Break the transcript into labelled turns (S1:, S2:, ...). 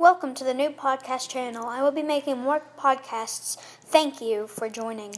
S1: Welcome to the new podcast channel. I will be making more podcasts. Thank you for joining.